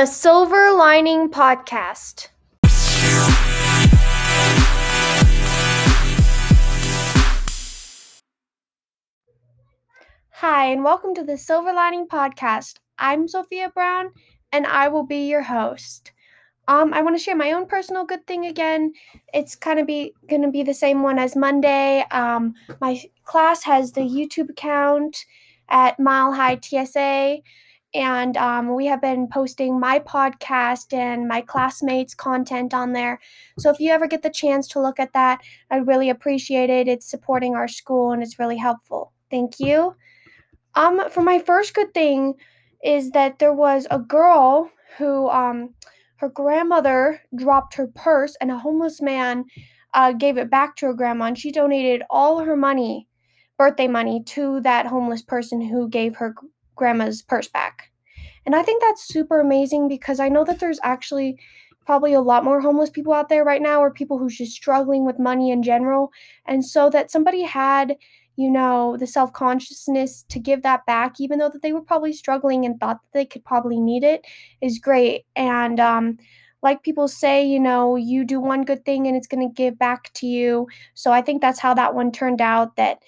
The Silver Lining Podcast. Hi, and welcome to the Silver Lining Podcast. I'm Sophia Brown, and I will be your host. Um, I want to share my own personal good thing again. It's kind of be going to be the same one as Monday. Um, my class has the YouTube account at Mile High TSA and um, we have been posting my podcast and my classmates' content on there. So if you ever get the chance to look at that, I'd really appreciate it. It's supporting our school and it's really helpful. Thank you. Um, for my first good thing is that there was a girl who um, her grandmother dropped her purse and a homeless man uh, gave it back to her grandma and she donated all her money birthday money to that homeless person who gave her grandma's purse back. And I think that's super amazing because I know that there's actually probably a lot more homeless people out there right now or people who's just struggling with money in general. And so that somebody had, you know, the self-consciousness to give that back even though that they were probably struggling and thought that they could probably need it is great. And um like people say, you know, you do one good thing and it's going to give back to you. So I think that's how that one turned out that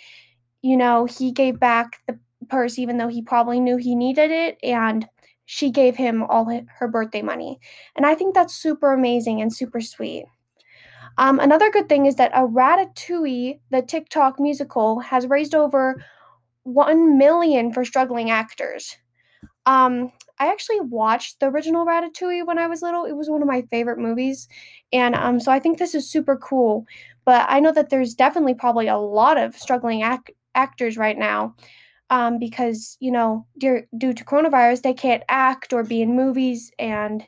you know, he gave back the purse even though he probably knew he needed it and she gave him all her birthday money. And i think that's super amazing and super sweet. Um, another good thing is that a ratatouille the tiktok musical has raised over 1 million for struggling actors. Um, i actually watched the original ratatouille when i was little. It was one of my favorite movies and um, so i think this is super cool. But i know that there's definitely probably a lot of struggling ac- actors right now um, because you know due, due to coronavirus they can't act or be in movies and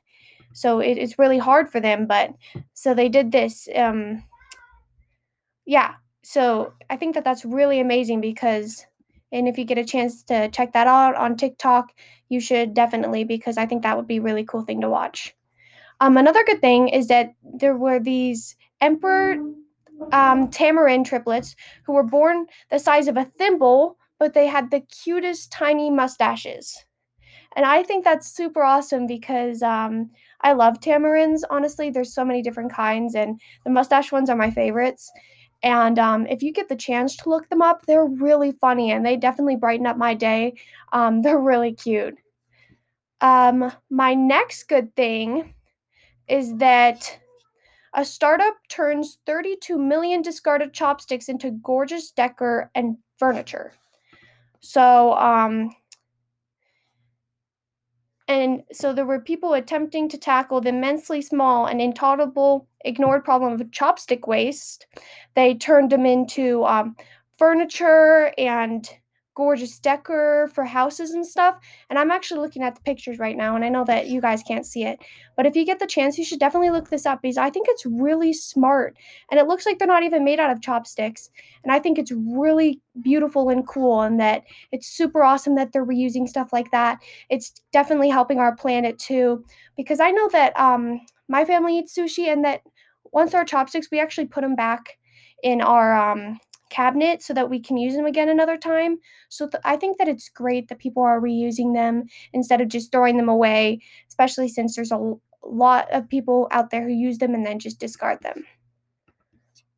so it, it's really hard for them but so they did this um, yeah so i think that that's really amazing because and if you get a chance to check that out on tiktok you should definitely because i think that would be a really cool thing to watch. Um, another good thing is that there were these emperor um, tamarin triplets who were born the size of a thimble but they had the cutest tiny mustaches. And I think that's super awesome because um, I love tamarins. Honestly, there's so many different kinds, and the mustache ones are my favorites. And um, if you get the chance to look them up, they're really funny and they definitely brighten up my day. Um, they're really cute. Um, my next good thing is that a startup turns 32 million discarded chopsticks into gorgeous decor and furniture. So, um, and so there were people attempting to tackle the immensely small and intolerable ignored problem of chopstick waste. They turned them into um, furniture and gorgeous decor for houses and stuff. And I'm actually looking at the pictures right now, and I know that you guys can't see it. But if you get the chance, you should definitely look this up because I think it's really smart. And it looks like they're not even made out of chopsticks. And I think it's really beautiful and cool, and that it's super awesome that they're reusing stuff like that. It's definitely helping our planet too, because I know that um, my family eats sushi, and that once our chopsticks, we actually put them back in our um, cabinet so that we can use them again another time. So th- I think that it's great that people are reusing them instead of just throwing them away, especially since there's a l- lot of people out there who use them and then just discard them.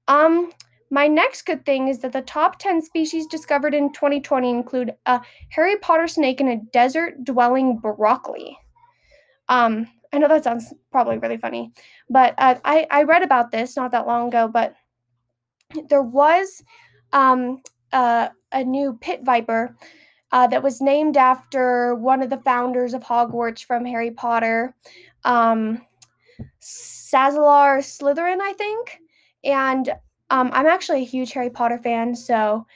Um, my next good thing is that the top 10 species discovered in 2020 include a Harry Potter snake and a desert dwelling broccoli. Um, I know that sounds probably really funny, but uh, I, I read about this not that long ago, but there was um, uh, a new pit viper uh, that was named after one of the founders of Hogwarts from Harry Potter, um, Salazar Slytherin, I think. And um, I'm actually a huge Harry Potter fan, so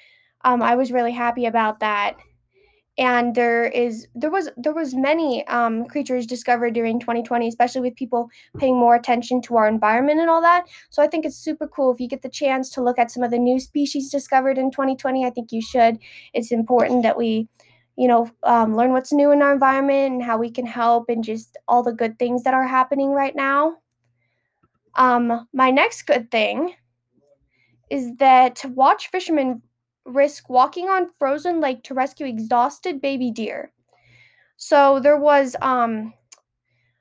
um, I was really happy about that and there is there was there was many um, creatures discovered during 2020 especially with people paying more attention to our environment and all that. So i think it's super cool if you get the chance to look at some of the new species discovered in 2020 i think you should. It's important that we you know um, learn what's new in our environment and how we can help and just all the good things that are happening right now. Um, my next good thing is that watch fishermen risk walking on frozen lake to rescue exhausted baby deer. So there was um,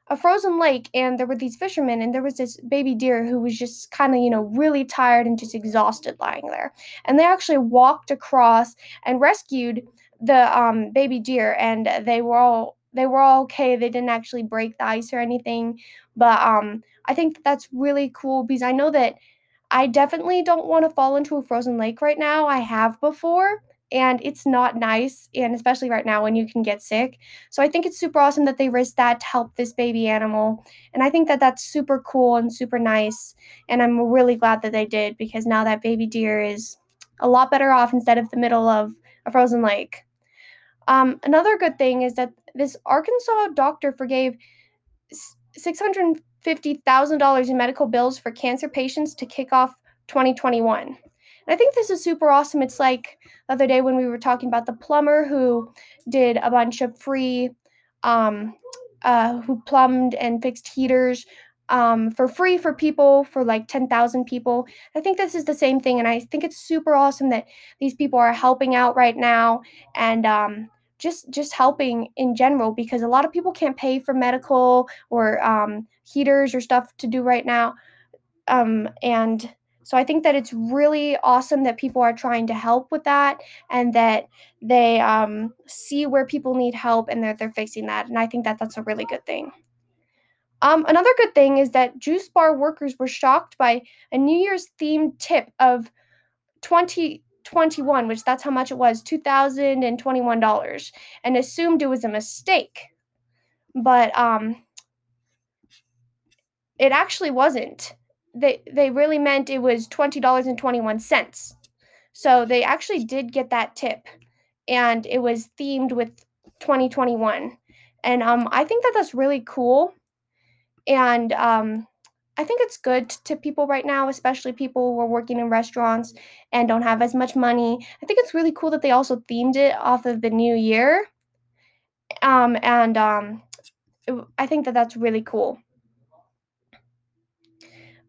a frozen lake and there were these fishermen and there was this baby deer who was just kind of you know really tired and just exhausted lying there and they actually walked across and rescued the um, baby deer and they were all they were all okay they didn't actually break the ice or anything but um, i think that's really cool because i know that i definitely don't want to fall into a frozen lake right now i have before and it's not nice and especially right now when you can get sick. So i think it's super awesome that they risked that to help this baby animal and i think that that's super cool and super nice and i'm really glad that they did because now that baby deer is a lot better off instead of the middle of a frozen lake. Um, another good thing is that this arkansas doctor forgave $650000 in medical bills for cancer patients to kick off 2021 and I think this is super awesome. It's like the other day when we were talking about the plumber who did a bunch of free, um, uh, who plumbed and fixed heaters um, for free for people, for like 10,000 people. I think this is the same thing. And I think it's super awesome that these people are helping out right now and um, just just helping in general because a lot of people can't pay for medical or um, heaters or stuff to do right now. Um, and so I think that it's really awesome that people are trying to help with that and that they um, see where people need help and that they're fixing that. And I think that that's a really good thing. Um, another good thing is that juice bar workers were shocked by a New Year's themed tip of 2021, which that's how much it was, $2,021, and assumed it was a mistake. But um, it actually wasn't they they really meant it was twenty dollars and twenty one cents. So they actually did get that tip, and it was themed with 2021, and um, I think that that's really cool, and um, I think it's good to people right now, especially people who are working in restaurants and don't have as much money. I think it's really cool that they also themed it off of the new year, um, and um, it, I think that that's really cool.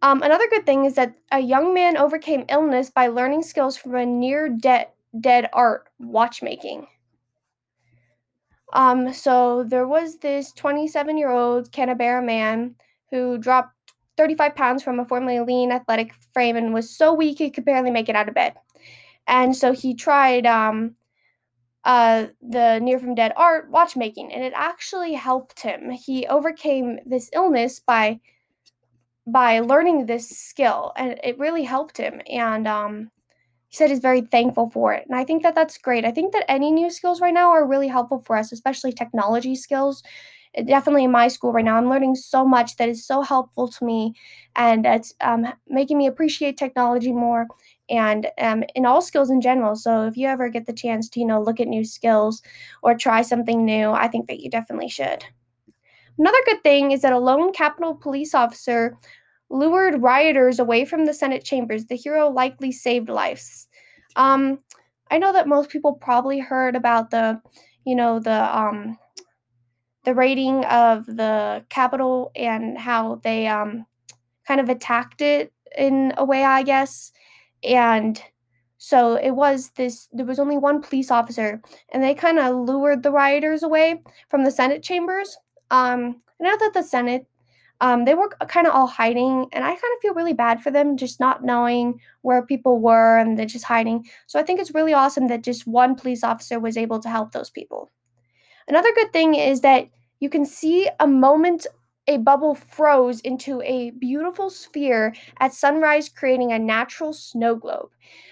Um, another good thing is that a young man overcame illness by learning skills from a near dead dead art watchmaking. Um, so there was this 27 year old Canberra man who dropped 35 pounds from a formerly lean athletic frame and was so weak he could barely make it out of bed. And so he tried um, uh, the near from dead art watchmaking, and it actually helped him. He overcame this illness by by learning this skill and it really helped him and um, he said he's very thankful for it and i think that that's great i think that any new skills right now are really helpful for us especially technology skills definitely in my school right now i'm learning so much that is so helpful to me and it's um, making me appreciate technology more and um, in all skills in general so if you ever get the chance to you know look at new skills or try something new i think that you definitely should Another good thing is that a lone Capitol police officer lured rioters away from the Senate chambers. The hero likely saved lives. Um, I know that most people probably heard about the, you know, the um, the raiding of the Capitol and how they um, kind of attacked it in a way, I guess. And so it was this, there was only one police officer, and they kind of lured the rioters away from the Senate chambers. Um, I know that the Senate, um, they were kind of all hiding, and I kind of feel really bad for them just not knowing where people were and they're just hiding. So I think it's really awesome that just one police officer was able to help those people. Another good thing is that you can see a moment a bubble froze into a beautiful sphere at sunrise, creating a natural snow globe.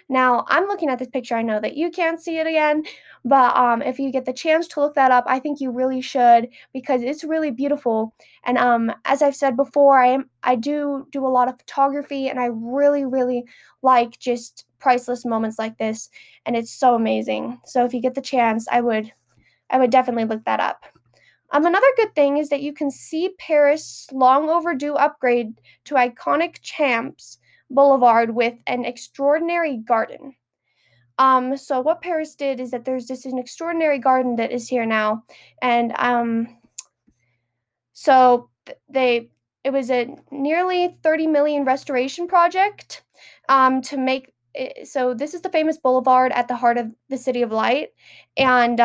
Now, I'm looking at this picture. I know that you can't see it again, but um, if you get the chance to look that up, I think you really should because it's really beautiful. And um, as I've said before, I am I do do a lot of photography, and I really, really like just priceless moments like this, and it's so amazing. So if you get the chance, I would I would definitely look that up. Um, another good thing is that you can see Paris' long overdue upgrade to iconic Champs Boulevard with an extraordinary garden. Um, so what Paris did is that there's just an extraordinary garden that is here now, and um, so they it was a nearly 30 million restoration project um, to make it, so this is the famous boulevard at the heart of the city of light and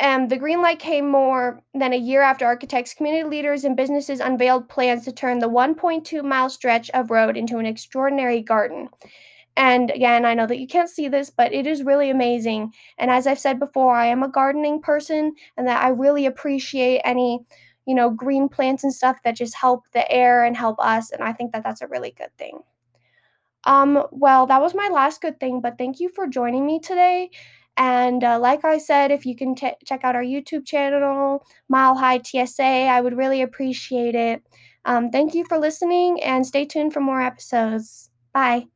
um, And the green light came more than a year after architects, community leaders, and businesses unveiled plans to turn the 1.2 mile stretch of road into an extraordinary garden. And again, I know that you can't see this, but it is really amazing. And as I've said before, I am a gardening person and that I really appreciate any, you know, green plants and stuff that just help the air and help us. And I think that that's a really good thing. Um, well, that was my last good thing, but thank you for joining me today. And uh, like I said, if you can t- check out our YouTube channel, Mile High TSA, I would really appreciate it. Um, thank you for listening and stay tuned for more episodes. Bye.